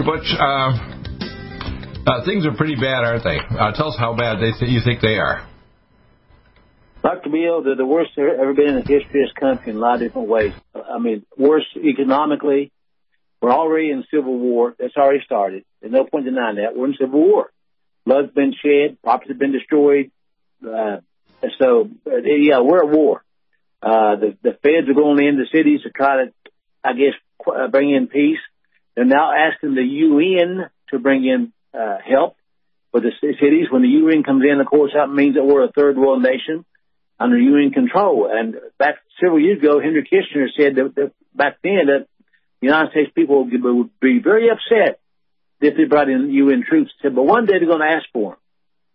And Butch, uh, uh, things are pretty bad, aren't they? Uh, tell us how bad they th- you think they are. Dr. Bill, they're the worst there ever been in the history of this country in a lot of different ways. I mean, worse economically. We're already in civil war. That's already started. There's no point denying that. We're in civil war. Blood's been shed. Property's been destroyed. Uh, so, uh, yeah, we're at war. Uh, the, the feds are going into cities to try to, I guess, bring in peace. They're now asking the UN to bring in uh, help for the cities. When the UN comes in, of course, that means that we're a third world nation under UN control. And back several years ago, Henry Kissinger said that, that back then that the United States people would be very upset if they brought in UN troops. Said, but one day they're going to ask for them.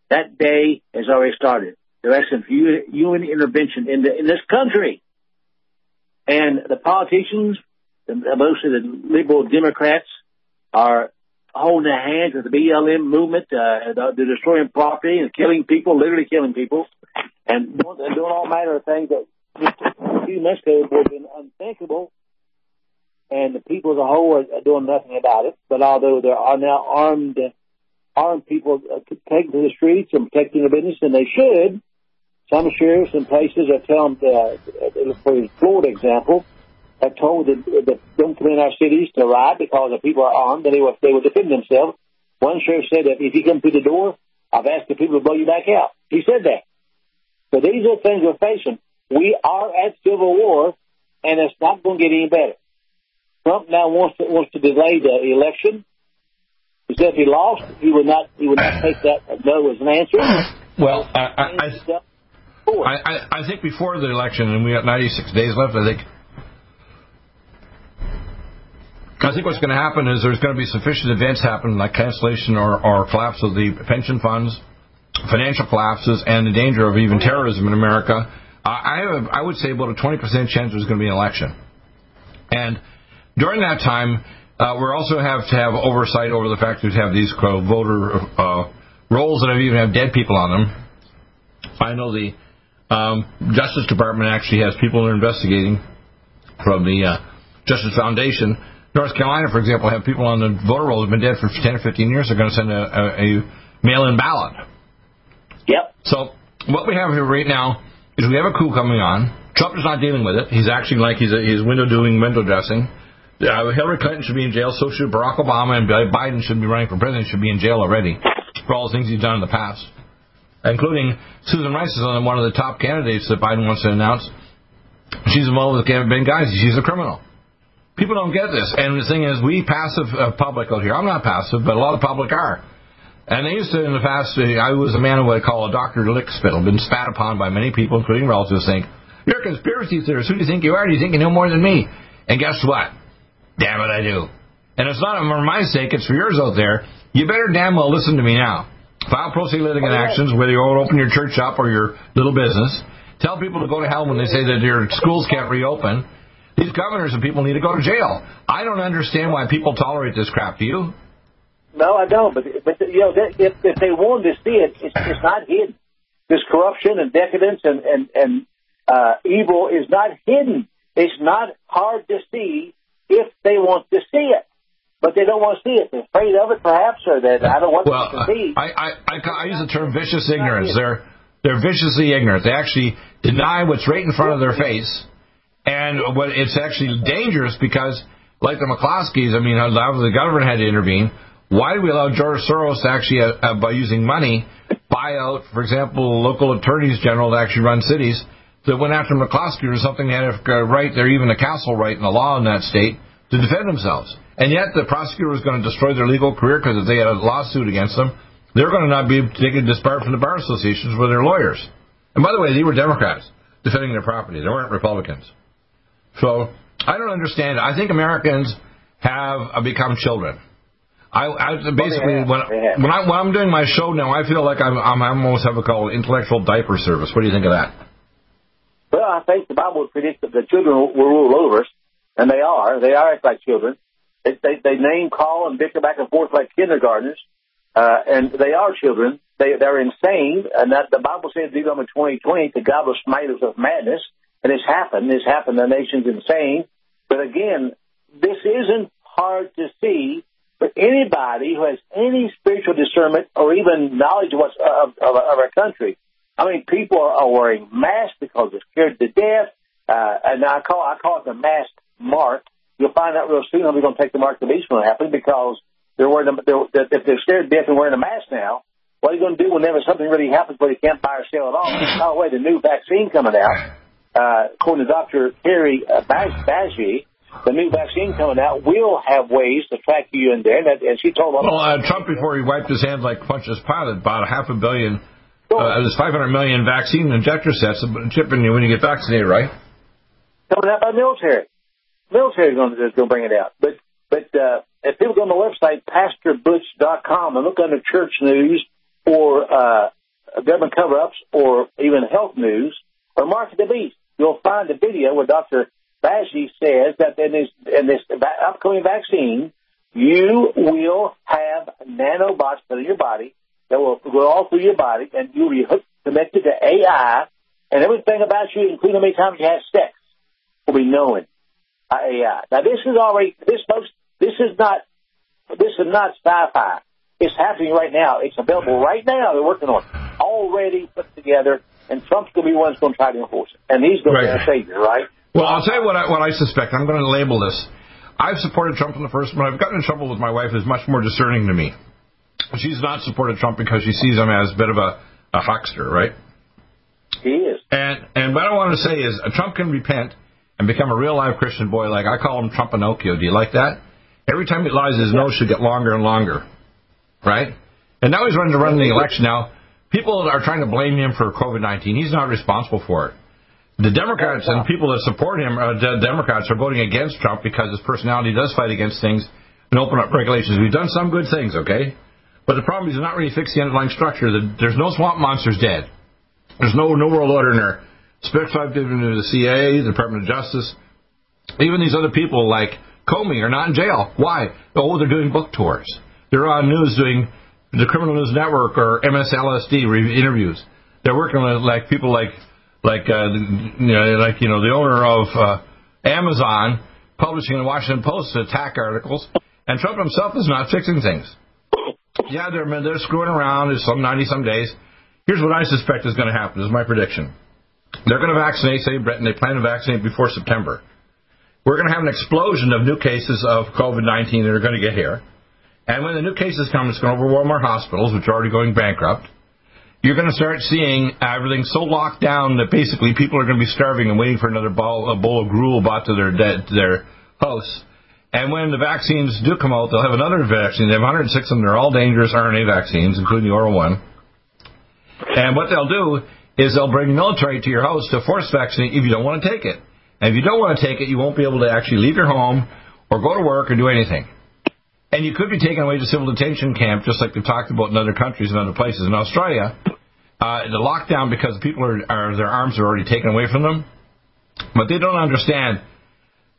That day has already started. They're asking for UN intervention in, the, in this country. And the politicians, mostly the liberal Democrats, are holding their hands with the BLM movement. Uh, they're destroying property and killing people, literally killing people, and doing, all manner of things that just a few months ago would have been unthinkable. And the people as a whole are, doing nothing about it. But although there are now armed armed people uh, taking to the streets and protecting their business, and they should, some sheriffs in places are telling, uh, for Florida example, have told that, that don't come in our cities to riot because the people are armed and they will, they will defend themselves. One sheriff said that if you come through the door, I've asked the people to blow you back out. He said that. So these are things we're facing. We are at civil war, and it's not going to get any better. Trump now wants to, wants to delay the election. He said if he lost, he would not he would not take that no as an answer. Well, I, I, I, I, I, I think before the election, and we got 96 days left, I think. I think what's going to happen is there's going to be sufficient events happen, like cancellation or, or collapse of the pension funds, financial collapses, and the danger of even terrorism in America. I, have, I would say about a 20% chance there's going to be an election. And during that time, uh, we also have to have oversight over the fact that we have these uh, voter uh, rolls that have even have dead people on them. I know the um, Justice Department actually has people investigating from the uh, Justice Foundation. North Carolina, for example, have people on the voter roll who've been dead for 10 or 15 years. They're going to send a, a, a mail-in ballot. Yep. So what we have here right now is we have a coup coming on. Trump is not dealing with it. He's acting like he's a, he's window doing window dressing. Uh, Hillary Clinton should be in jail. So should Barack Obama, and Biden should be running for president. Should be in jail already for all the things he's done in the past, including Susan Rice is one of the top candidates that Biden wants to announce. She's involved with Benghazi. She's a criminal. People don't get this, and the thing is, we passive uh, public out here. I'm not passive, but a lot of public are. And they used to, in the past, uh, I was a man who I call a Dr. Lickspittle, been spat upon by many people, including relatives, saying, You're a conspiracy theorist. Who do you think you are? Do you think you know more than me? And guess what? Damn it, I do. And it's not for my sake, it's for yours out there. You better damn well listen to me now. File pro se litigant actions, whether you open your church up or your little business. Tell people to go to hell when they say that your schools can't reopen. These governors and people need to go to jail. I don't understand why people tolerate this crap. Do you? No, I don't. But but you know, if if they wanted to see it, it's, it's not hidden. This corruption and decadence and and and uh, evil is not hidden. It's not hard to see if they want to see it, but they don't want to see it. They're afraid of it, perhaps, or that I don't want Well, them to see. I, I, I, I use the term vicious ignorance. They're they're viciously ignorant. They actually deny what's right in front of their face, and what it's actually dangerous because, like the McCloskeys, I mean, the government had to intervene. Why do we allow George Soros to actually, uh, uh, by using money, buy out, for example, local attorneys general to actually run cities that went after McCloskey or something had a right, they're even a castle right in the law in that state to defend themselves. And yet the prosecutor was going to destroy their legal career because if they had a lawsuit against them, they're going to not be they could disbarred from the bar associations with their lawyers. And by the way, they were Democrats defending their property. They weren't Republicans. So I don't understand it. I think Americans have uh, become children. I, I basically well, when when, I, when I'm doing my show now, I feel like I'm, I'm I almost have a called intellectual diaper service. What do you think of that? Well, I think the Bible predicts that the children will rule over us, and they are. They are act like children. They, they, they name, call, and bicker back and forth like kindergartners, uh, and they are children. They, they're insane, and that the Bible says, Deuteronomy 20, 20, that God will smite us with madness, and it's happened. It's happened. The nation's insane. But again, this isn't hard to see for anybody who has any spiritual discernment or even knowledge of, what's, of, of, of our country. I mean, people are wearing masks because they're scared to death, uh, and I call I call it the mask mark. You'll find out real soon how we're going to take the mark of the beast when it happens because they're wearing them. They're, if they're scared to death and wearing a mask now, what are you going to do whenever something really happens where you can't buy or sell at all? By the way, the new vaccine coming out, uh, according to Dr. Uh, Bazzi, the new vaccine coming out will have ways to track you in there. And, and she told them. Well, uh, Trump, before he wiped his hands like Pontius Pilate, bought a half a billion, uh, there's 500 million vaccine injector sets chipping you when you get vaccinated, right? Coming out by military. Military is going to bring it out. But but uh, if people go on the website, pastorbutch.com, and look under church news or uh, government cover-ups or even health news or market the beast, you'll find a video where Dr. Bazzi says that in this, in this upcoming vaccine, you will have nanobots put in your body that will go all through your body, and you'll be hooked, connected to AI, and everything about you, including how many times you have sex, will be known by AI. Now, this is already this folks. This is not this is not sci-fi. It's happening right now. It's available right now. They're working on it. Already put together, and Trump's going to be the one that's going to try to enforce it. And he's going right. to be the savior, right? Well, I'll tell you what I, what I suspect. I'm going to label this. I've supported Trump in the first, but I've gotten in trouble with my wife who's much more discerning than me. She's not supported Trump because she sees him as a bit of a, a huckster, right? He is. And and what I want to say is uh, Trump can repent and become a real live Christian boy. Like I call him Trump Pinocchio. Do you like that? Every time he lies, his yeah. nose should get longer and longer right? And now he's running to run the election. Now, people are trying to blame him for COVID 19. He's not responsible for it. The Democrats and people that support him, uh, the Democrats, are voting against Trump because his personality does fight against things and open up regulations. We've done some good things, okay? But the problem is, not really fixed the underlying structure. There's no swamp monsters dead. There's no no world order in there. Spectre given to the CIA, the Department of Justice, even these other people like Comey are not in jail. Why? Oh, they're doing book tours. They're on news doing the Criminal News Network or MSLSD interviews. They're working with like people like like uh, you know, like you know the owner of uh, Amazon publishing the Washington Post attack articles, and Trump himself is not fixing things. Yeah, they're they're screwing around. There's some ninety some days. Here's what I suspect is going to happen. This is my prediction. They're going to vaccinate, say Britain. They plan to vaccinate before September. We're going to have an explosion of new cases of COVID-19 that are going to get here. And when the new cases come, it's going to overwhelm our hospitals, which are already going bankrupt. You're going to start seeing everything so locked down that basically people are going to be starving and waiting for another bowl, a bowl of gruel brought to their to their house. And when the vaccines do come out, they'll have another vaccine. They have 106 of them. They're all dangerous RNA vaccines, including the oral one. And what they'll do is they'll bring military to your house to force vaccinate if you don't want to take it. And if you don't want to take it, you won't be able to actually leave your home or go to work or do anything. And you could be taken away to civil detention camp, just like they've talked about in other countries and other places. In Australia, uh, the lockdown because people are, are their arms are already taken away from them. But they don't understand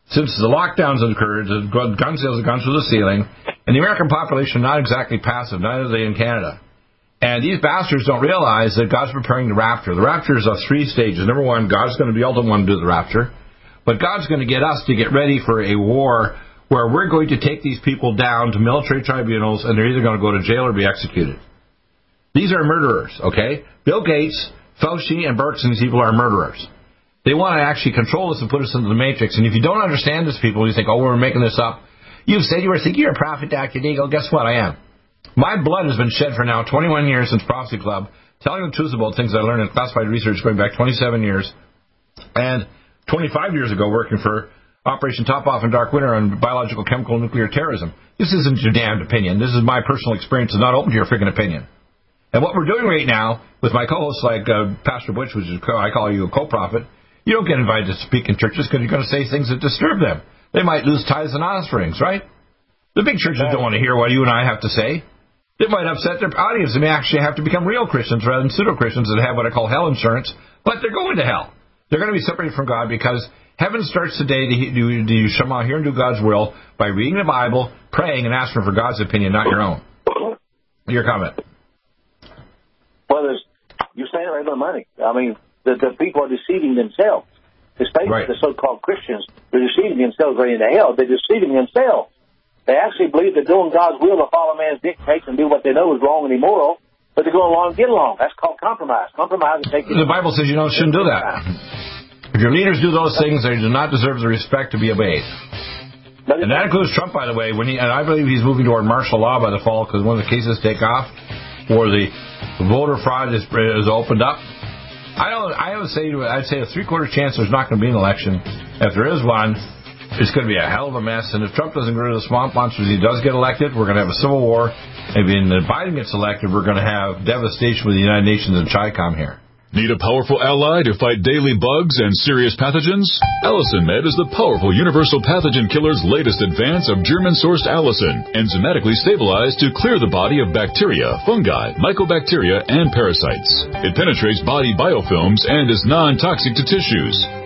since the lockdowns occurred, the gun sales have gone through the ceiling, and the American population not exactly passive, neither are they in Canada. And these bastards don't realize that God's preparing the rapture. The rapture is of three stages. Number one, God's going to be the ultimate one to do the rapture. But God's going to get us to get ready for a war where we're going to take these people down to military tribunals and they're either going to go to jail or be executed. These are murderers, okay? Bill Gates, Fauci, and Birx and these people are murderers. They want to actually control us and put us into the matrix. And if you don't understand these people, you think, oh, we're making this up. You've said you were thinking you're a prophet, Dr. Deagle. Guess what? I am. My blood has been shed for now 21 years since Prophecy Club, telling the truth about things I learned in classified research going back 27 years. And 25 years ago, working for Operation Top Off and Dark Winter on biological, chemical, nuclear terrorism. This isn't your damned opinion. This is my personal experience. It's not open to your freaking opinion. And what we're doing right now with my co-hosts like uh, Pastor Butch, which is I call you a co-prophet, You don't get invited to speak in churches because you're going to say things that disturb them. They might lose tithes and offerings, right? The big churches don't want to hear what you and I have to say. It might upset their audience. They may actually have to become real Christians rather than pseudo Christians that have what I call hell insurance, but they're going to hell. They're going to be separated from God because heaven starts today. Do you somehow hear and do God's will by reading the Bible, praying, and asking for God's opinion, not your own. Your comment. Well, there's, you're saying it right about money. I mean, the, the people are deceiving themselves. Especially right. the so-called Christians, they're deceiving themselves right into hell. They're deceiving themselves. They actually believe they're doing God's will to follow man's dictates and do what they know is wrong and immoral, but to go along and get along. That's called compromise. Compromise and take. The Bible says you don't shouldn't do that. If your leaders do those things, they do not deserve the respect to be obeyed. And that includes Trump, by the way. When he and I believe he's moving toward martial law by the fall because when the cases take off, or the voter fraud is, is opened up. I don't. I would say I'd say a three quarter chance there's not going to be an election. If there is one, it's going to be a hell of a mess. And if Trump doesn't get rid of the swamp monsters, he does get elected, we're going to have a civil war. When Biden gets elected, we're going to have devastation with the United Nations and CHICOM here. Need a powerful ally to fight daily bugs and serious pathogens? Allicin Med is the powerful universal pathogen killer's latest advance of German-sourced allicin, enzymatically stabilized to clear the body of bacteria, fungi, mycobacteria, and parasites. It penetrates body biofilms and is non-toxic to tissues.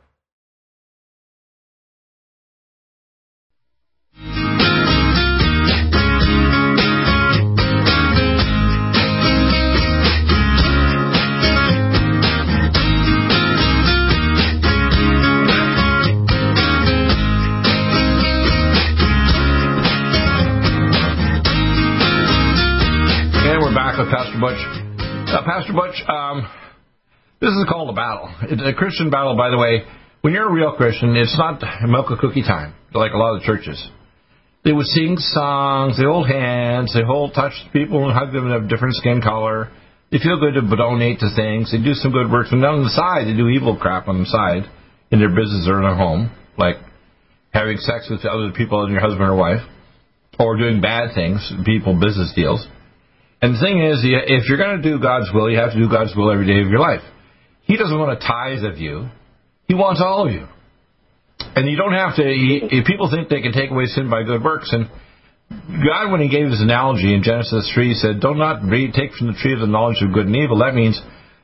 with Pastor Butch. Uh, Pastor Butch, um, this is called a battle. It's a Christian battle, by the way. When you're a real Christian, it's not milk a cookie time like a lot of churches. They would sing songs, they hold hands, they hold touch people and hug them of different skin color. They feel good to donate to things. They do some good works, And on the side, they do evil crap on the side in their business or in their home, like having sex with other people than your husband or wife, or doing bad things, people, business deals. And the thing is, if you're going to do God's will, you have to do God's will every day of your life. He doesn't want a tithe of you. He wants all of you. And you don't have to, he, people think they can take away sin by good works. And God, when he gave his analogy in Genesis 3, said, don't not take from the tree of the knowledge of good and evil. That means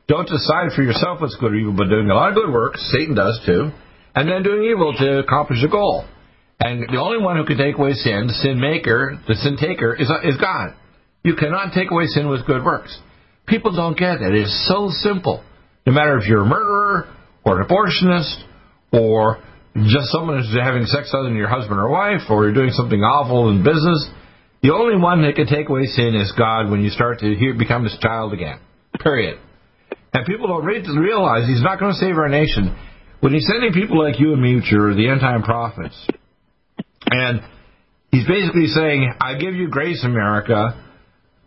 don't decide for yourself what's good or evil, but doing a lot of good works, Satan does too, and then doing evil to accomplish a goal. And the only one who can take away sin, the sin maker, the sin taker, is, is God. You cannot take away sin with good works. People don't get it. It is so simple. No matter if you're a murderer or an abortionist or just someone who's having sex other than your husband or wife or you're doing something awful in business, the only one that can take away sin is God when you start to hear, become his child again. Period. And people don't realize he's not going to save our nation. When he's sending people like you and me, which are the end time prophets, and he's basically saying, I give you grace, America.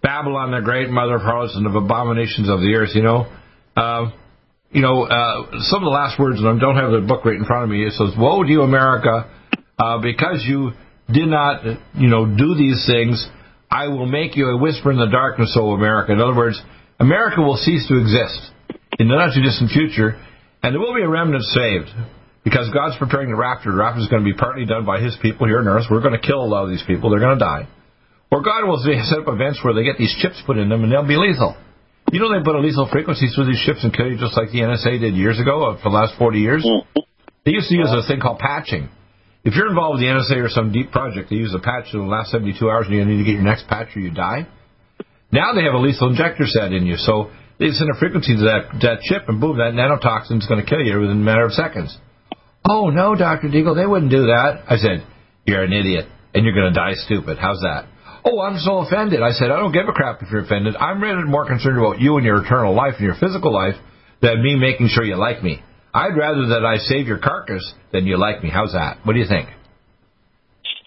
Babylon, the great mother of harlots and of abominations of the earth, you know. Uh, you know, uh, some of the last words, and I don't have the book right in front of me, it says, Woe to you, America, uh, because you did not, you know, do these things, I will make you a whisper in the darkness, O America. In other words, America will cease to exist in the not too distant future, and there will be a remnant saved because God's preparing the rapture. The rapture is going to be partly done by His people here on earth. We're going to kill a lot of these people. They're going to die. Or God will set up events where they get these chips put in them and they'll be lethal. You know they put a lethal frequency through these chips and kill you just like the NSA did years ago uh, for the last 40 years? Mm-hmm. They used to use a thing called patching. If you're involved with the NSA or some deep project, they use a patch in the last 72 hours and you need to get your next patch or you die. Now they have a lethal injector set in you. So they send a frequency to that, that chip and boom, that nanotoxin is going to kill you within a matter of seconds. Oh, no, Dr. Deagle, they wouldn't do that. I said, You're an idiot and you're going to die stupid. How's that? Oh, I'm so offended. I said, I don't give a crap if you're offended. I'm really more concerned about you and your eternal life and your physical life than me making sure you like me. I'd rather that I save your carcass than you like me. How's that? What do you think?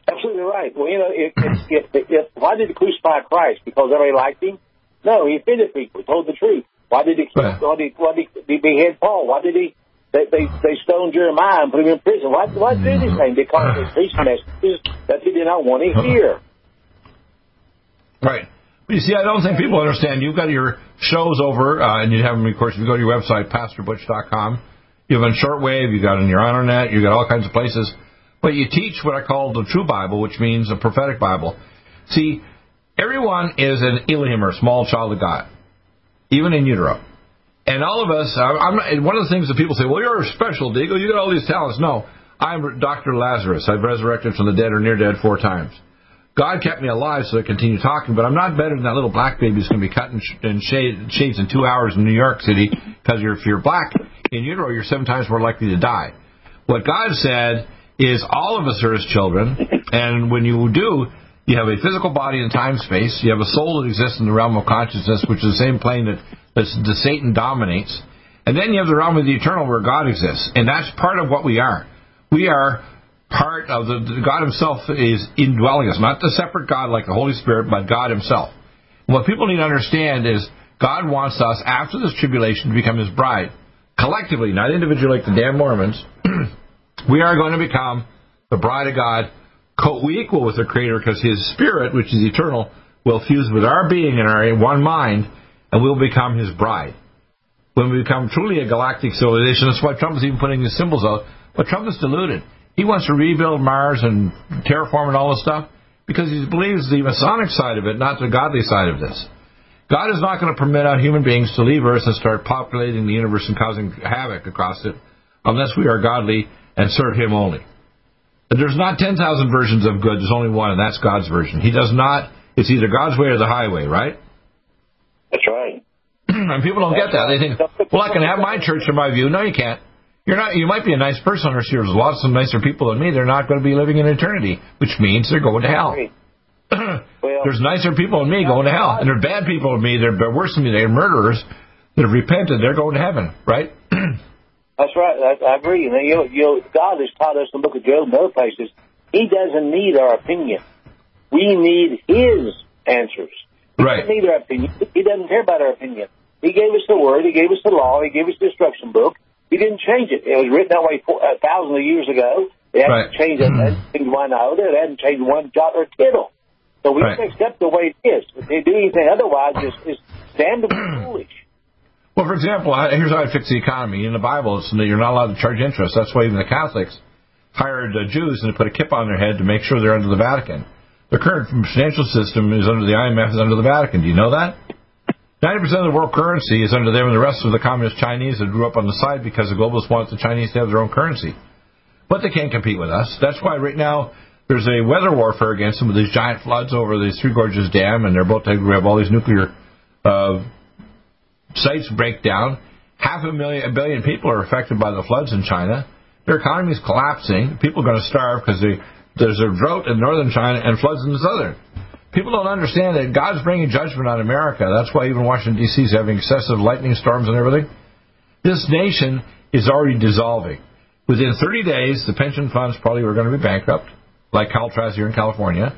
Absolutely right. Well, you know, if, if, if, if, why did he crucify Christ? Because everybody liked him? No, he offended people. He told the truth. Why did he, why did he, why did he behead Paul? Why did he they, they, they stoned Jeremiah and put him in prison. Why, why do this thing? Because they preached messages that he did not want to hear. Right. But you see, I don't think people understand. You've got your shows over, uh, and you have them, of course, if you go to your website, pastorbutch.com. You have on shortwave, you've got on your internet, you've got all kinds of places. But you teach what I call the true Bible, which means a prophetic Bible. See, everyone is an Elohim, or a small child of God, even in utero. And all of us, I'm not, one of the things that people say, well, you're special, Deagle, you got all these talents. No, I'm Dr. Lazarus. I've resurrected from the dead or near dead four times. God kept me alive so I continue talking, but I'm not better than that little black baby who's going to be cut in shades in two hours in New York City because if you're black in utero, you're seven times more likely to die. What God said is all of us are His children, and when you do, you have a physical body in time space. You have a soul that exists in the realm of consciousness, which is the same plane that, that Satan dominates. And then you have the realm of the eternal where God exists, and that's part of what we are. We are part of the, the God Himself is indwelling us, not the separate God like the Holy Spirit, but God Himself. What people need to understand is God wants us after this tribulation to become His bride, collectively, not individually like the damn Mormons. we are going to become the bride of God, co-equal with the Creator, because His Spirit, which is eternal, will fuse with our being and our one mind, and we'll become His bride. When we become truly a galactic civilization, that's why Trump is even putting these symbols out. But Trump is deluded. He wants to rebuild Mars and terraform and all this stuff because he believes the Masonic side of it, not the godly side of this. God is not going to permit our human beings to leave Earth and start populating the universe and causing havoc across it unless we are godly and serve Him only. And There's not 10,000 versions of good. There's only one, and that's God's version. He does not, it's either God's way or the highway, right? That's right. and people don't get that. They think, well, I can have my church in my view. No, you can't. You're not. You might be a nice person, or there's lots of nicer people than me. They're not going to be living in eternity, which means they're going to hell. well, there's nicer people than me going to hell, and there's bad people than me. They're, they're worse than me. They're murderers that have repented. They're going to heaven, right? That's right. I, I agree. And you know, you know, God has taught us the book of Job and other places. He doesn't need our opinion. We need His answers. He right. doesn't need our opinion. He doesn't care about our opinion. He gave us the Word. He gave us the law. He gave us the instruction book. He didn't change it. It was written that way for, a thousand of years ago, It hasn't right. changed. It hasn't changed one iota. It hasn't changed one jot or tittle. So we right. accept the way it is. If they do anything otherwise, it's, it's damnably foolish. Well, for example, here's how I fix the economy. In the Bible, it's that you're not allowed to charge interest. That's why even the Catholics hired uh, Jews and they put a kip on their head to make sure they're under the Vatican. The current financial system is under the IMF, is under the Vatican. Do you know that? 90% of the world currency is under them, and the rest of the communist Chinese that grew up on the side because the globalists want the Chinese to have their own currency. But they can't compete with us. That's why right now there's a weather warfare against them with these giant floods over the Three Gorges Dam, and they're about to have all these nuclear uh, sites break down. Half a million, a billion people are affected by the floods in China. Their economy is collapsing. People are going to starve because there's a drought in northern China and floods in the southern. People don't understand that God's bringing judgment on America. That's why even Washington, D.C. is having excessive lightning storms and everything. This nation is already dissolving. Within 30 days, the pension funds probably were going to be bankrupt like Caltrans here in California.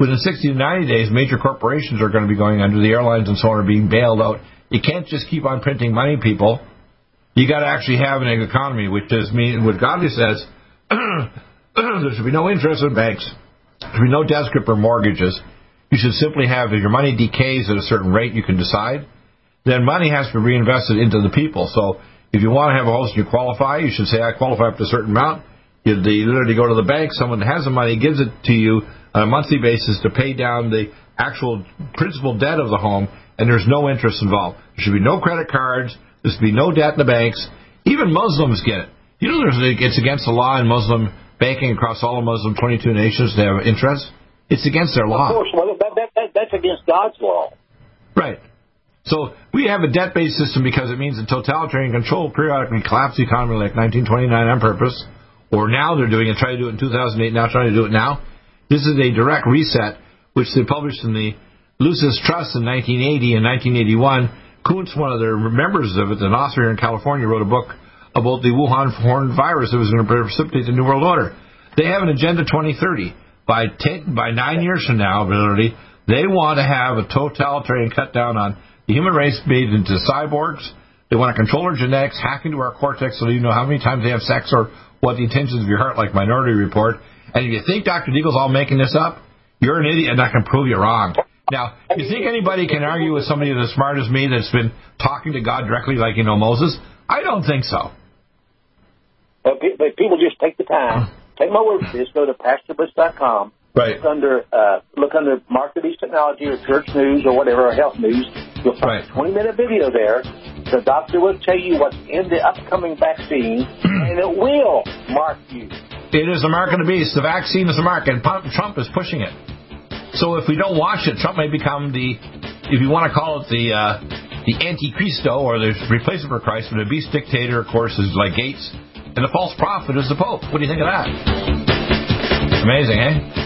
Within 60 to 90 days, major corporations are going to be going under. The airlines and so on are being bailed out. You can't just keep on printing money, people. You got to actually have an economy, which is mean what says. there should be no interest in banks. There should be no debt grip or mortgages. You should simply have if your money decays at a certain rate, you can decide. Then money has to be reinvested into the people. So if you want to have a house and you qualify, you should say I qualify up to a certain amount you literally go to the bank, someone has the money gives it to you on a monthly basis to pay down the actual principal debt of the home, and there's no interest involved. There should be no credit cards. There should be no debt in the banks. Even Muslims get it. You know, there's, it's against the law in Muslim banking across all the Muslim 22 nations to have interest. It's against their law. Of course, well, that, that, that, that's against God's law. Right. So we have a debt-based system because it means that totalitarian control periodically collapse the economy like 1929 on purpose or now they're doing it, trying to do it in 2008, now trying to do it now. This is a direct reset, which they published in the Lucis Trust in 1980 and 1981. Koontz, one of their members of it, an author here in California, wrote a book about the Wuhan foreign virus that was going to precipitate the New World Order. They have an Agenda 2030. By ten, by nine years from now, literally, they want to have a totalitarian cut down on the human race made into cyborgs. They want to control our genetics, hack into our cortex so you know how many times they have sex or what the intentions of your heart, like Minority Report. And if you think Dr. Deagle's all making this up, you're an idiot, and I can prove you wrong. Now, you think anybody can argue with somebody as smart as me that's been talking to God directly, like you know Moses? I don't think so. But people just take the time. Mm. Take my word for this. Go to pastorbutch.com. Right. Look under uh, look under Market Beast Technology or Church News or whatever or Health News. You'll find right. a 20 minute video there the doctor will tell you what's in the upcoming vaccine, and it will mark you. It is the mark of the beast. The vaccine is the mark, and Trump is pushing it. So if we don't watch it, Trump may become the, if you want to call it the uh, the antichristo or the replacement for Christ, but the beast dictator, of course, is like Gates, and the false prophet is the Pope. What do you think of that? Amazing, eh?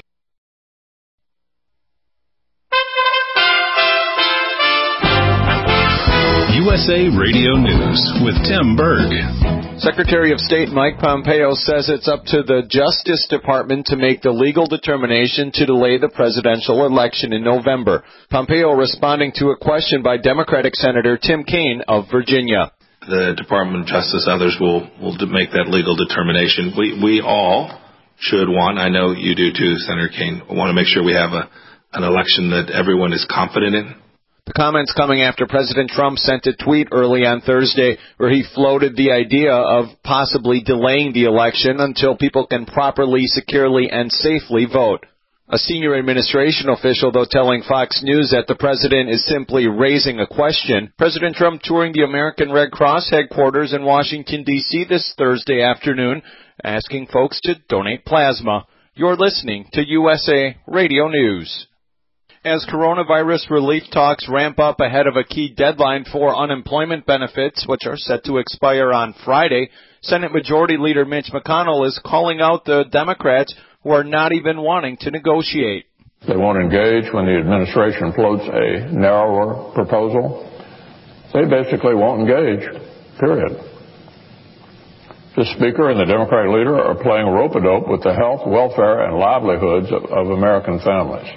USA Radio News with Tim Berg. Secretary of State Mike Pompeo says it's up to the Justice Department to make the legal determination to delay the presidential election in November. Pompeo responding to a question by Democratic Senator Tim Kaine of Virginia. The Department of Justice, others will will make that legal determination. We we all should want. I know you do too, Senator Kaine. Want to make sure we have a an election that everyone is confident in the comments coming after President Trump sent a tweet early on Thursday where he floated the idea of possibly delaying the election until people can properly, securely, and safely vote. A senior administration official, though, telling Fox News that the president is simply raising a question. President Trump touring the American Red Cross headquarters in Washington, D.C. this Thursday afternoon, asking folks to donate plasma. You're listening to USA Radio News. As coronavirus relief talks ramp up ahead of a key deadline for unemployment benefits, which are set to expire on Friday, Senate Majority Leader Mitch McConnell is calling out the Democrats who are not even wanting to negotiate. They won't engage when the administration floats a narrower proposal. They basically won't engage, period. The Speaker and the Democratic leader are playing rope-a-dope with the health, welfare, and livelihoods of, of American families.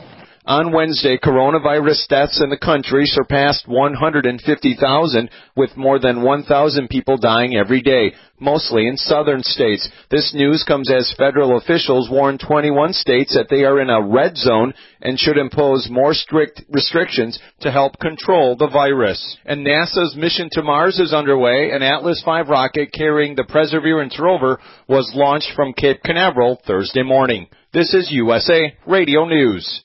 On Wednesday, coronavirus deaths in the country surpassed 150,000, with more than 1,000 people dying every day, mostly in southern states. This news comes as federal officials warn 21 states that they are in a red zone and should impose more strict restrictions to help control the virus. And NASA's mission to Mars is underway. An Atlas V rocket carrying the Perseverance rover was launched from Cape Canaveral Thursday morning. This is USA Radio News.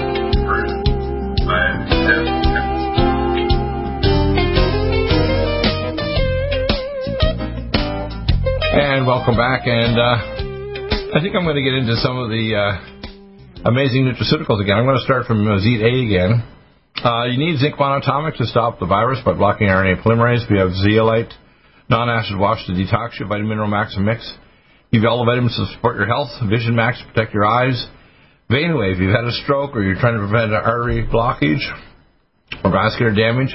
And welcome back. And uh, I think I'm going to get into some of the uh, amazing nutraceuticals again. I'm going to start from uh, A again. Uh, you need zinc monatomic to stop the virus by blocking RNA polymerase. We have zeolite, non-acid wash to detox you, vitamin mineral max and mix. You've all the vitamins to support your health, vision max to protect your eyes, vein. If you've had a stroke or you're trying to prevent an artery blockage or vascular damage.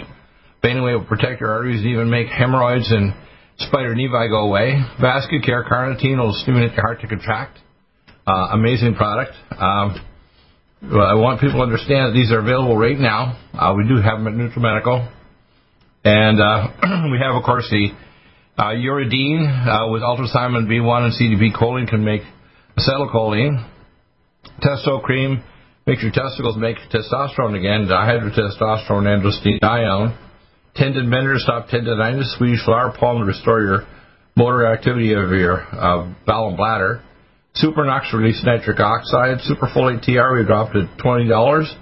Vein will protect your arteries and even make hemorrhoids and spider nevi go away. Vascular care carnitine will stimulate your heart to contract. Uh, amazing product. Um, I want people to understand that these are available right now. Uh, we do have them at NutriMedical. And uh, we have, of course, the uh, uridine uh, with ultrasimon B1 and CDP choline can make acetylcholine. Testo cream makes your testicles make testosterone again, dihydrotestosterone, androstenedione. Tendon bender, to stop tendonitis. Swedish flower palm to restore your motor activity of your uh, bowel and bladder. Supernox release nitric oxide. Superfolate TR we dropped at twenty dollars.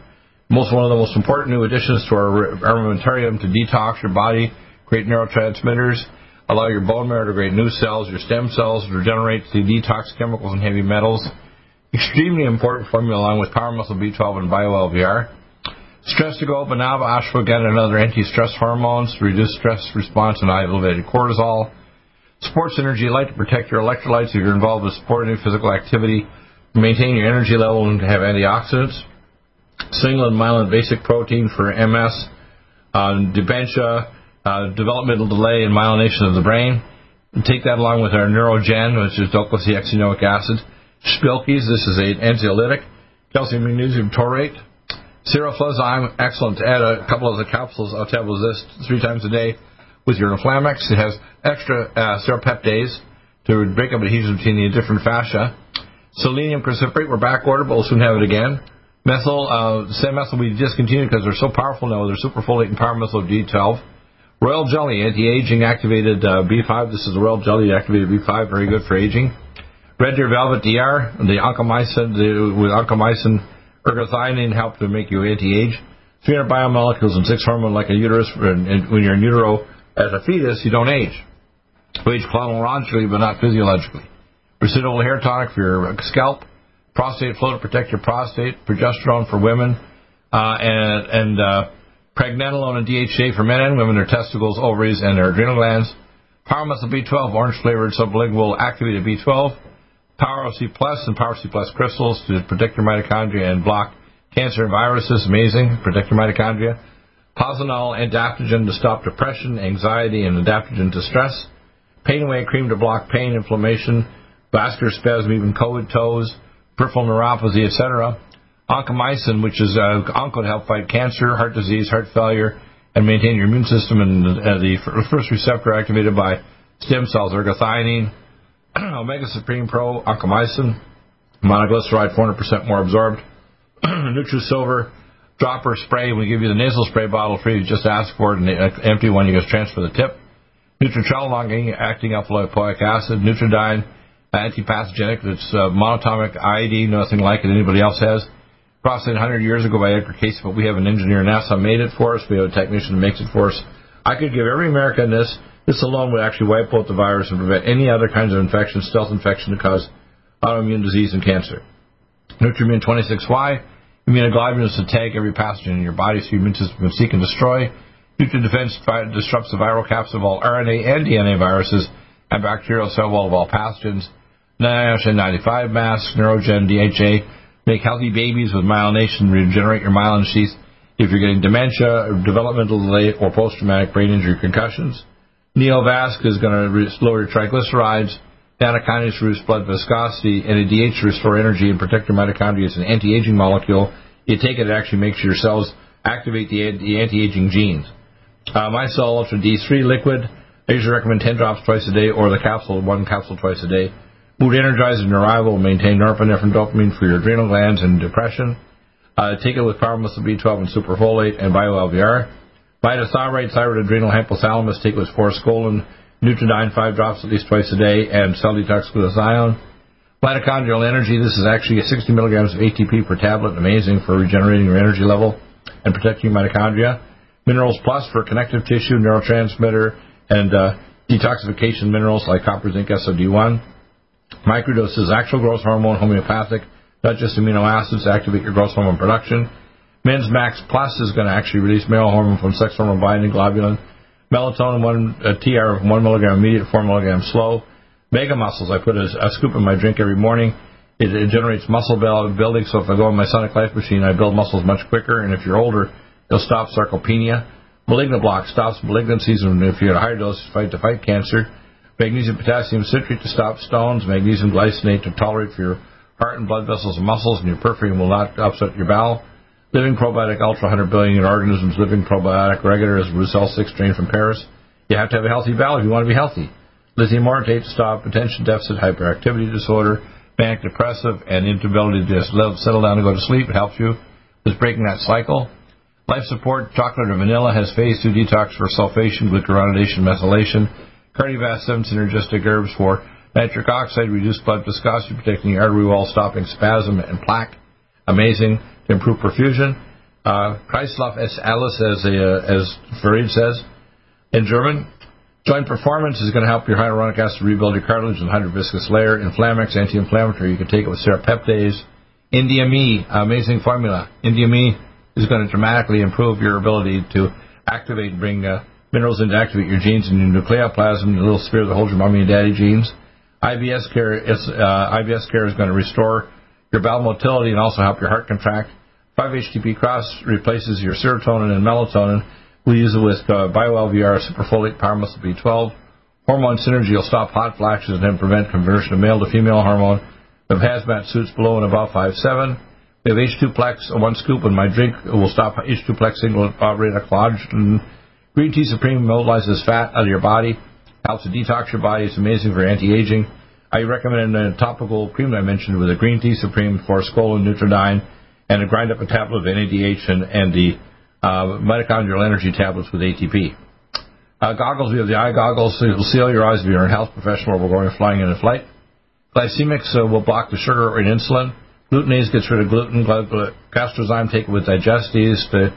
Most one of the most important new additions to our armamentarium to detox your body, create neurotransmitters, allow your bone marrow to create new cells, your stem cells to regenerate to detox chemicals and heavy metals. Extremely important formula along with Power Muscle B12 and BioLVR. Stress to go, ashwagandha, and other anti-stress hormones reduce stress response and elevated cortisol. Sports Energy Light to protect your electrolytes if you're involved with sport and physical activity. Maintain your energy level and have antioxidants. Single and myelin basic protein for MS, uh, dementia, uh, developmental delay, and myelination of the brain. And take that along with our Neurogen, which is docosahexaenoic acid. Spilkies, this is an anxiolytic. Calcium magnesium taurate. Seroflozyme, excellent to add a couple of the capsules of this three times a day with your Inflamex. It has extra uh, serrapeptase to break up adhesion between the different fascia. Selenium cruciferate, we're back ordered, but we'll soon have it again. Methyl, uh, same methyl we discontinued because they're so powerful now. They're superfolate and power methyl D12. Royal Jelly, anti-aging activated uh, B5. This is the Royal Jelly activated B5, very good for aging. Red Deer Velvet DR, the oncomycin, the, with oncomycin Ergothioneine help to make you anti-age. 300 biomolecules and six hormones like a uterus. And when you're in utero as a fetus, you don't age. You age chronologically, but not physiologically. residual hair tonic for your scalp, prostate flow to protect your prostate, progesterone for women, uh, and, and uh, pregnenolone and DHA for men and women, their testicles, ovaries, and their adrenal glands. Power Muscle B12, orange flavored sublingual activated B12. Power C Plus and Power C Plus crystals to protect your mitochondria and block cancer and viruses. Amazing. Protect your mitochondria. Posonol adaptogen to stop depression, anxiety, and adaptogen to stress. Pain away cream to block pain, inflammation, vascular spasm, even COVID toes, peripheral neuropathy, etc. Oncomycin, which is uh, onco to help fight cancer, heart disease, heart failure, and maintain your immune system. And uh, the first receptor activated by stem cells, ergothioneine, Omega Supreme Pro, oncomycin, monoglyceride, 400% more absorbed, NutriSilver, dropper spray. We give you the nasal spray bottle free. You just ask for it, and the empty one, you just transfer the tip. Nutritrel, long-acting alpha lipoic acid. Nutriodine, antipathogenic. It's uh, monatomic iodine, nothing like it anybody else has. Processed 100 years ago by Edgar Cayce, but we have an engineer NASA made it for us. We have a technician who makes it for us. I could give every American this. This alone would actually wipe out the virus and prevent any other kinds of infection, stealth infection to cause autoimmune disease and cancer. Nutrimune 26Y, immunoglobulin is to tag every pathogen in your body so your immune system can seek and destroy. Nutrient Defense disrupts the viral capsid of all RNA and DNA viruses and bacterial cell wall of all pathogens. NIOSH N95 masks, Neurogen, DHA, make healthy babies with myelination, regenerate your myelin sheath if you're getting dementia, developmental delay, or post-traumatic brain injury concussions. Neovasc is going to lower your triglycerides. Nattokinase reduce blood viscosity. NADH to restore energy and protect your mitochondria. It's an anti-aging molecule. You take it, it actually makes your cells activate the, anti-aging genes. Uh, Cell Ultra D3 liquid. I usually recommend 10 drops twice a day or the capsule, one capsule twice a day. Mood energizing neurival will maintain norepinephrine dopamine for your adrenal glands and depression. Uh, take it with Muscle B12 and Superfolate and BioLVR. Vitothyroid, thyroid, adrenal, hypothalamus, take with forskolin, Nutriodine, five drops at least twice a day, and cell detox glutathione. Mitochondrial energy, this is actually 60 milligrams of ATP per tablet, amazing for regenerating your energy level and protecting mitochondria. Minerals Plus for connective tissue, neurotransmitter, and uh, detoxification minerals like copper, zinc, SOD1. Microdoses, actual growth hormone, homeopathic, not just amino acids, activate your growth hormone production. Men's Max Plus is going to actually release male hormone from sex hormone binding globulin. Melatonin, one uh, TR, one milligram immediate, four milligram slow. Mega Muscles, I put a, a scoop in my drink every morning. It, it generates muscle building, so if I go on my Sonic Life machine, I build muscles much quicker. And if you're older, it'll stop sarcopenia. Malignant block stops malignancies, and if you're at a higher dose, fight to fight cancer. Magnesium potassium citrate to stop stones. Magnesium glycinate to tolerate for your heart and blood vessels and muscles, and your periphery will not upset your bowel. Living Probiotic Ultra 100 billion organisms. Living Probiotic Regular is Roussel 6 strain from Paris. You have to have a healthy bowel if you want to be healthy. Lithium orotate to stop attention deficit hyperactivity disorder, manic depressive, and inability to just settle down and go to sleep. It helps you with breaking that cycle. Life Support Chocolate or Vanilla has phase 2 detox for sulfation, glucuronidation, methylation. Cardiovascular 7 synergistic herbs for nitric oxide, reduced blood viscosity, protecting the artery wall, stopping spasm and plaque. Amazing improve perfusion. Uh, Kreislauf alles, as, uh, as Farid says in German. Joint performance is going to help your hyaluronic acid rebuild your cartilage and hydroviscous layer. Inflamex, anti-inflammatory. You can take it with serapeptase. India Me, amazing formula. India Me is going to dramatically improve your ability to activate bring uh, minerals in to activate your genes in your nucleoplasm, the little sphere that holds your mommy and daddy genes. IBS care is, uh, IBS care is going to restore your bowel motility and also help your heart contract. 5-HTP cross replaces your serotonin and melatonin. We use it with uh, BioLVR, Superfolate, Power Muscle B12. Hormone Synergy will stop hot flashes and prevent conversion of male to female hormone. We have hazmat suits below and above 5'7". We have H2plex, one scoop in my drink will stop H2plex single rate collagen. Green Tea Supreme mobilizes fat out of your body, helps to detox your body. It's amazing for anti-aging. I recommend a topical cream that I mentioned with a green tea supreme for Skull and a grind up a tablet of NADH and, and the uh, mitochondrial energy tablets with ATP. Uh, goggles, we have the eye goggles, so you'll seal your eyes if you're a health professional or we're going flying in a flight. Glycemics uh, will block the sugar and insulin. Glutenase gets rid of gluten. Gastrozyme, take it with digestes to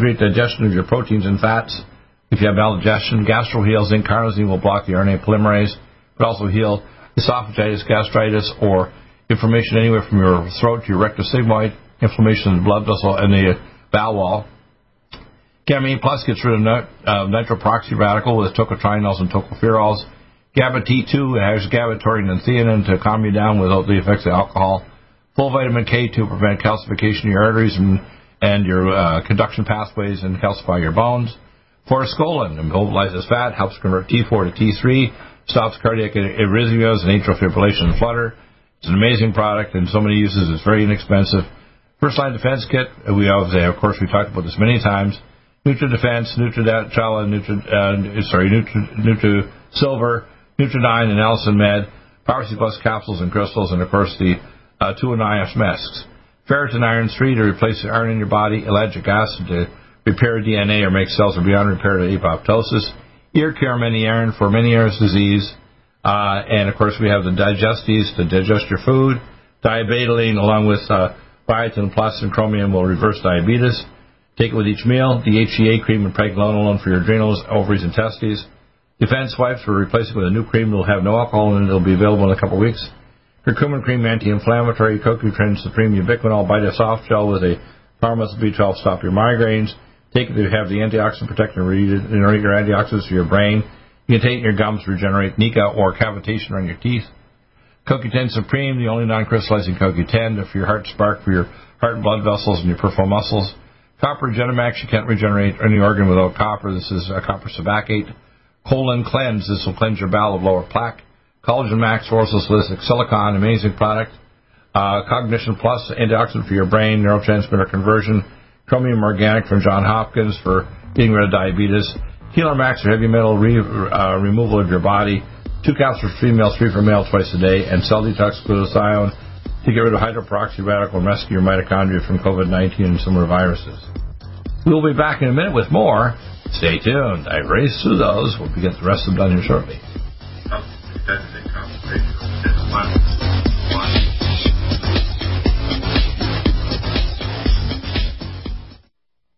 create digestion of your proteins and fats. If you have maldigestion, GastroHeal zinc carnosine will block the RNA polymerase, but also heal esophagitis, gastritis, or inflammation anywhere from your throat to your rectus sigmoid, inflammation in the blood vessel and the bowel wall. Gamma Plus gets rid of nit- uh, nitroproxy radical with tocotrienols and tocopherols. GABA T2 has GABA, taurine, and theanine to calm you down without the effects of alcohol. Full vitamin K to prevent calcification of your arteries and, and your uh, conduction pathways and calcify your bones. Forskolin immobilizes fat, helps convert T4 to T3, stops cardiac arrhythmias and atrial fibrillation and flutter. It's an amazing product and so many uses. It's very inexpensive. First line defense kit. We obviously, of course, we talked about this many times. Nutri Defense, Nutri, uh, sorry, Nutri, Nutri Silver, Nutriodine, and Allicin Med, Power C Plus capsules and crystals, and of course the uh, two and IF masks. Ferritin Iron 3 to replace the iron in your body, ellagic acid to repair DNA or make cells are beyond repair to apoptosis, ear care many iron for many ears disease, uh, and of course we have the digestes to digest your food, diabetoline along with uh, biotin plus and chromium will reverse diabetes. Take it with each meal. The DHEA cream and pregnenolone for your adrenals, ovaries, and testes. Defense wipes for replacing with a new cream will have no alcohol in it. It'll be available in a couple of weeks. Curcumin cream anti-inflammatory. CoQ10 Supreme Ubiquinol Bite a soft gel with a pharmacy B12 stop your migraines. Take it to have the antioxidant protect and regenerate your antioxidants for your brain. You can take your gums to regenerate nica or cavitation on your teeth. CoQ10 Supreme, the only non-crystallizing CoQ10 for your heart spark, for your heart and blood vessels and your peripheral muscles. Copper Genemax, you can't regenerate any organ without copper. This is a copper sebacate. Colon Cleanse, this will cleanse your bowel of lower plaque. Collagen Max, orthosilicic silicon, amazing product. Uh, Cognition Plus, antioxidant for your brain, neurotransmitter conversion. Chromium Organic from John Hopkins for getting rid of diabetes. Healer Max for heavy metal re- uh, removal of your body. Two capsules for females, three for males twice a day. And Cell Detox Glutathione to get rid of hydroperoxy radical and rescue your mitochondria from COVID-19 and similar viruses. We'll be back in a minute with more. Stay tuned. I raced through those. We'll get the rest of them done here shortly.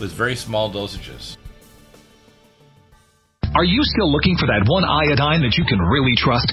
with very small dosages. Are you still looking for that one iodine that you can really trust?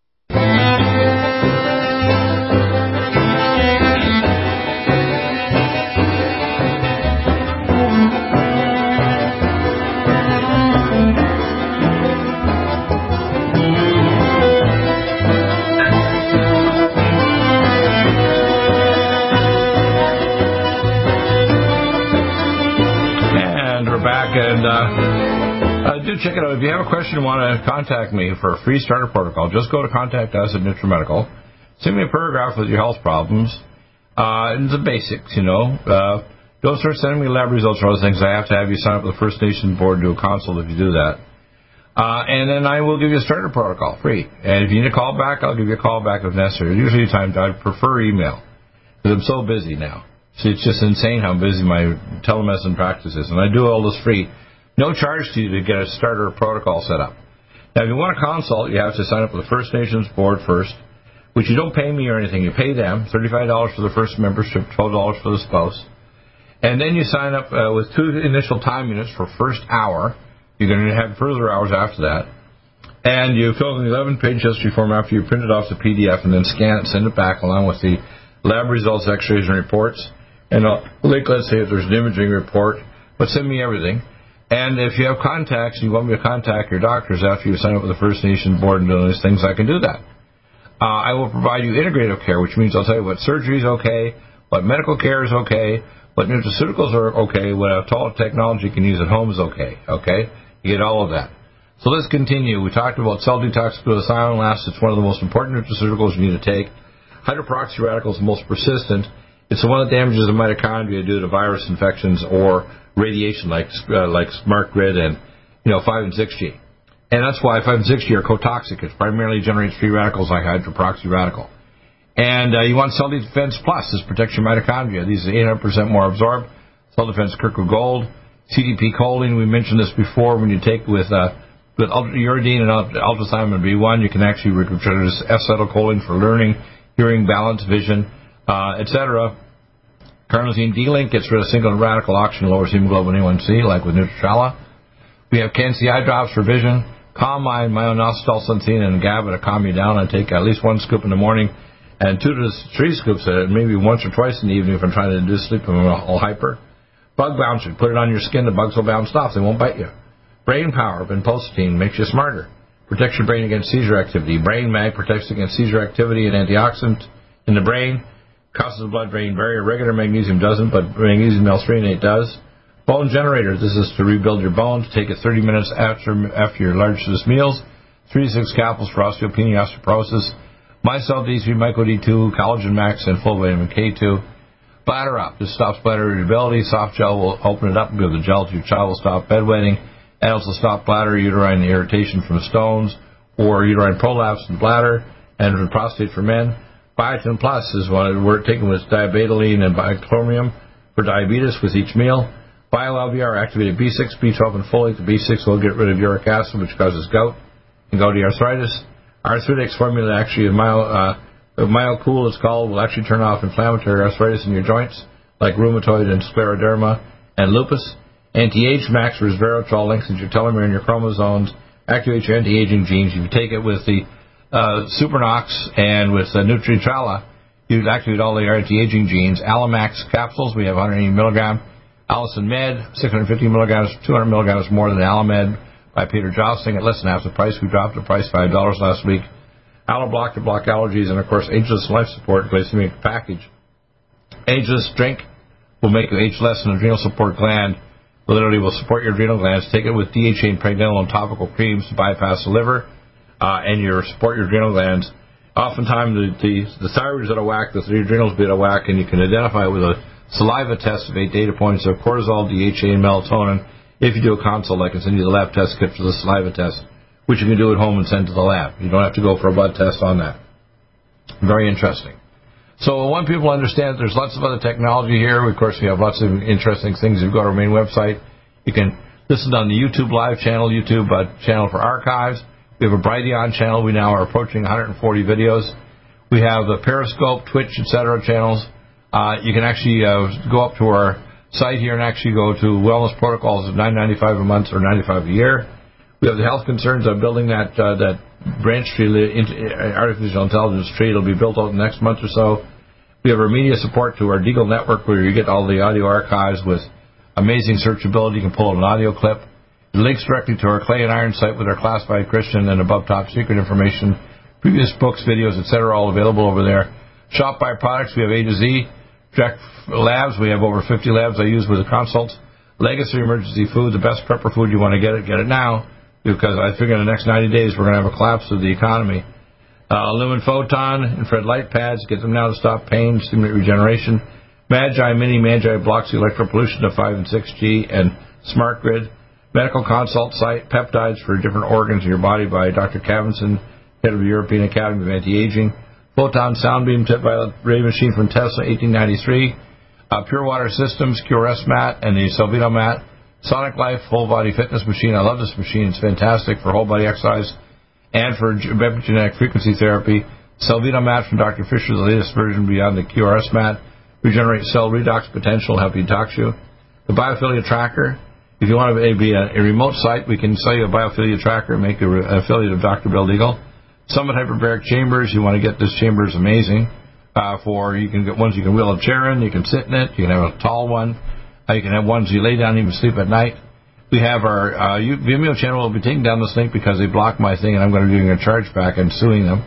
Check it out. If you have a question and want to contact me for a free starter protocol, just go to contact us at NutriMedical. Send me a paragraph with your health problems. Uh, and the basics, you know. Uh, don't start sending me lab results or other things. I have to have you sign up with the First Nations Board and do a consult if you do that. Uh, and then I will give you a starter protocol free. And if you need a call back, I'll give you a call back if necessary. Usually, times I prefer email because I'm so busy now. So it's just insane how busy my telemedicine practice is. And I do all this free. No charge to you to get a starter protocol set up. Now, if you want a consult, you have to sign up with the First Nations Board first, which you don't pay me or anything. You pay them $35 for the first membership, $12 for the spouse. And then you sign up uh, with two initial time units for first hour. You're going to have further hours after that. And you fill in the 11 page history form after you print it off the PDF and then scan it, send it back along with the lab results, x rays, and reports and I'll link, let's say, if there's an imaging report, but send me everything. And if you have contacts and you want me to contact your doctors after you sign up with the First Nation Board and do those things, I can do that. Uh, I will provide you integrative care, which means I'll tell you what surgery is okay, what medical care is okay, what nutraceuticals are okay, what a technology you can use at home is okay. Okay, you get all of that. So let's continue. We talked about cell detox glutathione last. It's one of the most important nutraceuticals you need to take. Hydroperoxy radical is the most persistent. It's the one that damages the mitochondria due to virus infections or radiation like uh, like smart grid and you know 5 and 6G. And that's why 5 and 6G are cotoxic. It primarily generates free radicals like hydroperoxy radical. And uh, you want Cell Defense Plus. This protects your mitochondria. These are 800% more absorbed. Cell Defense Kirkwood Gold. CDP choline, we mentioned this before, when you take with uh, with uridine and ultrathymine B1, you can actually reproduce acetylcholine for learning, hearing, balance, vision, uh, etc. Carnosine D-Link gets rid of single radical oxygen, lowers hemoglobin A1C, like with Nutritrala. We have Can-C eye drops for vision. Calm Mind, myoinositol, and GABA to calm you down. I take at least one scoop in the morning and two to three scoops, uh, maybe once or twice in the evening if I'm trying to induce sleep and I'm all hyper. Bug bouncer, put it on your skin, the bugs will bounce off, they won't bite you. Brain power, vinpocetine, makes you smarter. Protects your brain against seizure activity. Brain mag protects against seizure activity and antioxidant in the brain. Causes blood-brain barrier. Regular magnesium doesn't, but magnesium L-threonate does. Bone generator. This is to rebuild your bones. Take it 30 minutes after after your largest meals. Three to six capsules for osteopenia, osteoporosis. Mycel D3, Myco D2, Collagen Max, and full vitamin K2. Bladder up. This stops bladder irritability. Soft gel will open it up and give the gel to your child. Will stop bedwetting. And also stop bladder uterine irritation from stones or uterine prolapse in bladder and prostate for men. Biotin Plus is one we're taking with diabetoline and biclomium for diabetes with each meal. BioLVR activated B6, B12, and folate. The B6 will get rid of uric acid, which causes gout and gouty arthritis. Arthritis formula actually is myo, uh, MyoCool it's called will actually turn off inflammatory arthritis in your joints like rheumatoid and scleroderma and lupus. Anti-age max resveratrol lengthens your telomere and your chromosomes, activates your anti-aging genes. If you take it with the uh, Supernox and with uh, Nutritrala, you activate all the anti-aging genes. Allimax capsules, we have 180 milligram. Allicin Med, 650 milligrams, 200 milligrams more than Allimed by Peter Josling at less than half the price. We dropped the price $5 last week. Alloblock to block allergies, and of course, Ageless Life Support, glycemic package. Ageless drink will make you age less, and adrenal support gland literally will support your adrenal glands. Take it with DHA and pregnenolone topical creams to bypass the liver uh, and your support your adrenal glands. Oftentimes, the, the, the thyroid is out of whack, the three adrenals be out of whack, and you can identify with a saliva test of eight data points of cortisol, DHA, and melatonin. If you do a consult, I can send you the lab test kit for the saliva test, which you can do at home and send to the lab. You don't have to go for a blood test on that. Very interesting. So I want people to understand there's lots of other technology here. Of course, we have lots of interesting things. If you go to our main website, you can listen on the YouTube live channel, YouTube uh, channel for archives. We have a Brighteon channel. We now are approaching 140 videos. We have the Periscope, Twitch, etc. channels. Uh, you can actually uh, go up to our site here and actually go to wellness protocols of 9.95 a month or 95 a year. We have the health concerns of building that uh, that branch tree, uh, artificial intelligence tree. It'll be built out next month or so. We have our media support to our Deagle network where you get all the audio archives with amazing searchability. You can pull an audio clip. Links directly to our Clay and Iron site with our classified Christian and above top secret information, previous books, videos, etc., all available over there. Shop by products. We have A to Z. Jack Labs. We have over 50 labs I use with the consults. Legacy Emergency Food, the best prepper food. You want to get it, get it now because I figure in the next 90 days we're going to have a collapse of the economy. Uh, Lumen Photon, infrared light pads, get them now to stop pain, stimulate regeneration. Magi Mini Magi blocks the electropollution to 5 and 6G and Smart Grid. Medical consult site, peptides for different organs in your body by Dr. Khavinson, head of the European Academy of Anti-Aging. Photon sound beam tip violet ray machine from Tesla, 1893. Uh, Pure Water Systems, QRS mat, and the Selvino mat. Sonic Life full body fitness machine. I love this machine. It's fantastic for whole body exercise and for epigenetic frequency therapy. Selvino mat from Dr. Fisher, the latest version beyond the QRS mat. Regenerate cell redox potential, help detox you. The biophilia tracker. If you want to be a, a remote site, we can sell you a biophilia tracker and make you an affiliate of Dr. Bill Deagle. Summit hyperbaric chambers. You want to get this chamber is amazing. Uh, for you can get ones you can wheel a chair in, you can sit in it, you can have a tall one, uh, you can have ones you lay down and even sleep at night. We have our uh, Vimeo channel will be taking down this link because they blocked my thing, and I'm going to be doing a chargeback and suing them.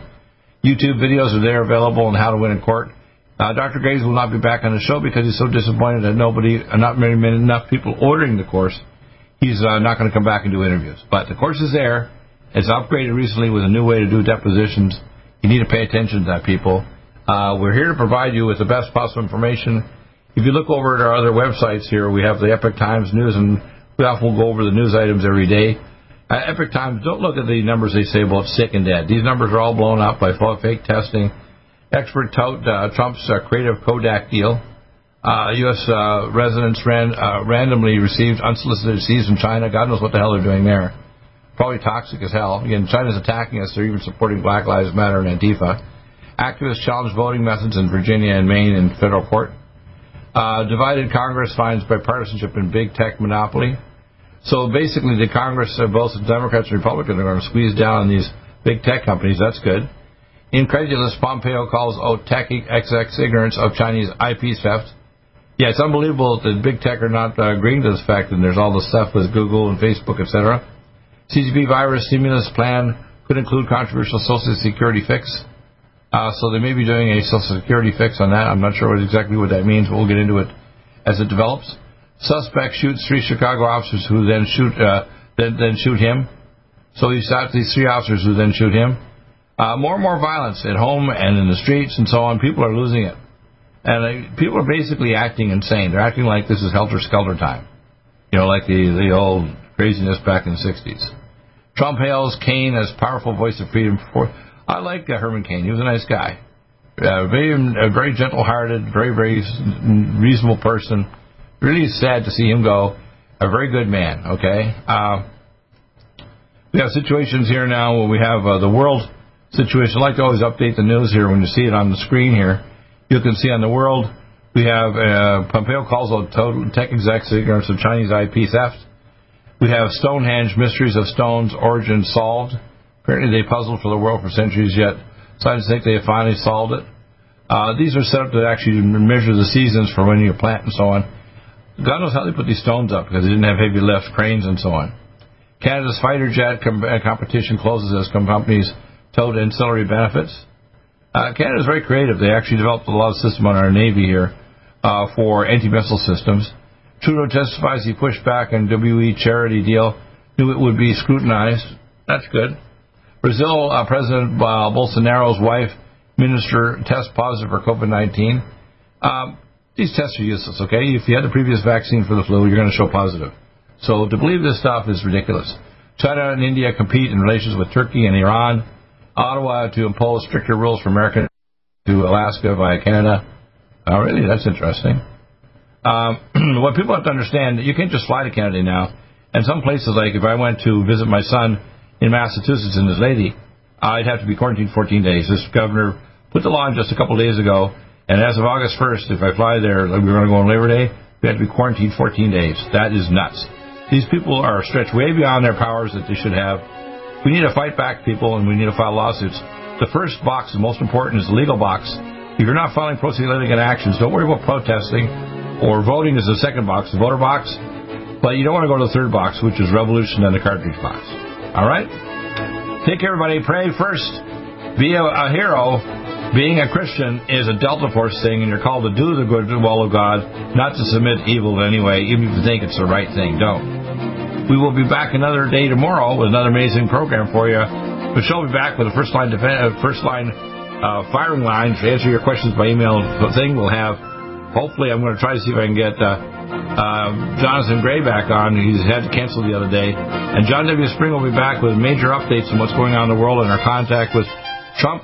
YouTube videos are there available on how to win in court. Uh, Dr. Graves will not be back on the show because he's so disappointed that nobody, uh, not many, many enough people ordering the course. He's uh, not going to come back and do interviews. But the course is there. It's upgraded recently with a new way to do depositions. You need to pay attention to that, people. Uh, we're here to provide you with the best possible information. If you look over at our other websites here, we have the Epoch Times News and we often go over the news items every day. Uh, Epoch Times, don't look at the numbers they say about sick and dead. These numbers are all blown up by fake testing. Expert tout uh, Trump's uh, creative Kodak deal. U.S. Uh, uh, residents ran, uh, randomly received unsolicited seeds from China. God knows what the hell they're doing there. Probably toxic as hell. Again, China's attacking us. They're even supporting Black Lives Matter and Antifa. Activists challenge voting methods in Virginia and Maine in federal court. Divided Congress finds bipartisanship in big tech monopoly. So basically, the Congress, both Democrats and Republicans, are going to squeeze down on these big tech companies. That's good. Incredulous Pompeo calls tech XX ignorance of Chinese IP theft. Yeah, it's unbelievable that big tech are not uh, agreeing to this fact, and there's all this stuff with Google and Facebook, etc. CCP virus stimulus plan could include controversial Social Security fix. Uh, so they may be doing a Social Security fix on that. I'm not sure what, exactly what that means, but we'll get into it as it develops. Suspect shoots three Chicago officers who then shoot uh, then, then shoot him. So he shot these three officers who then shoot him. Uh, more and more violence at home and in the streets and so on. People are losing it, and uh, people are basically acting insane. They're acting like this is helter skelter time. You know, like the the old craziness back in the '60s. Trump hails Cain as powerful voice of freedom for I like uh, Herman Cain. He was a nice guy. Uh, very, uh, very gentle-hearted, very, very reasonable person. Really sad to see him go. A very good man. Okay. Uh, we have situations here now where we have uh, the world situation. I like to always update the news here when you see it on the screen here. You can see on the world We have uh, Pompeo calls out total tech execs ignorance of Chinese IP theft. We have Stonehenge mysteries of stones origin solved. Apparently, they puzzled for the world for centuries, yet scientists think they have finally solved it. Uh, these are set up to actually measure the seasons for when you plant and so on. God knows how they put these stones up because they didn't have heavy lift cranes and so on. Canada's fighter jet com- uh, competition closes as companies tote ancillary benefits. Uh, Canada is very creative. They actually developed a lot of system on our Navy here uh, for anti-missile systems. Trudeau testifies he pushed back on WE charity deal, knew it would be scrutinized. That's good. Brazil uh, President uh, Bolsonaro's wife, minister, test positive for COVID-19. Um, these tests are useless, okay? If you had the previous vaccine for the flu, you're going to show positive. So to believe this stuff is ridiculous. China and India compete in relations with Turkey and Iran. Ottawa to impose stricter rules for American to Alaska via Canada. Oh, really? That's interesting. Um, what people have to understand, you can't just fly to Canada now. And some places, like if I went to visit my son in Massachusetts and his lady, I'd have to be quarantined 14 days. This governor put the law in just a couple of days ago and as of August 1st, if I fly there, like we're going to go on Labor Day, we have to be quarantined 14 days. That is nuts. These people are stretched way beyond their powers that they should have. We need to fight back people, and we need to file lawsuits. The first box, the most important, is the legal box. If you're not filing pro se litigant actions, don't worry about protesting or voting is the second box, the voter box. But you don't want to go to the third box, which is revolution and the cartridge box. All right? Take care, everybody. Pray first. Be a, a hero being a Christian is a Delta Force thing, and you're called to do the good will of God, not to submit evil anyway, even if you think it's the right thing. Don't. We will be back another day tomorrow with another amazing program for you. Michelle will be back with a first line defense, uh, first line uh, firing line to answer your questions by email. Thing we'll have. Hopefully, I'm going to try to see if I can get uh, uh, Jonathan Gray back on. He's had to cancel the other day. And John W. Spring will be back with major updates on what's going on in the world and our contact with Trump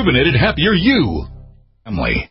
rejuvenated, happier you. Family.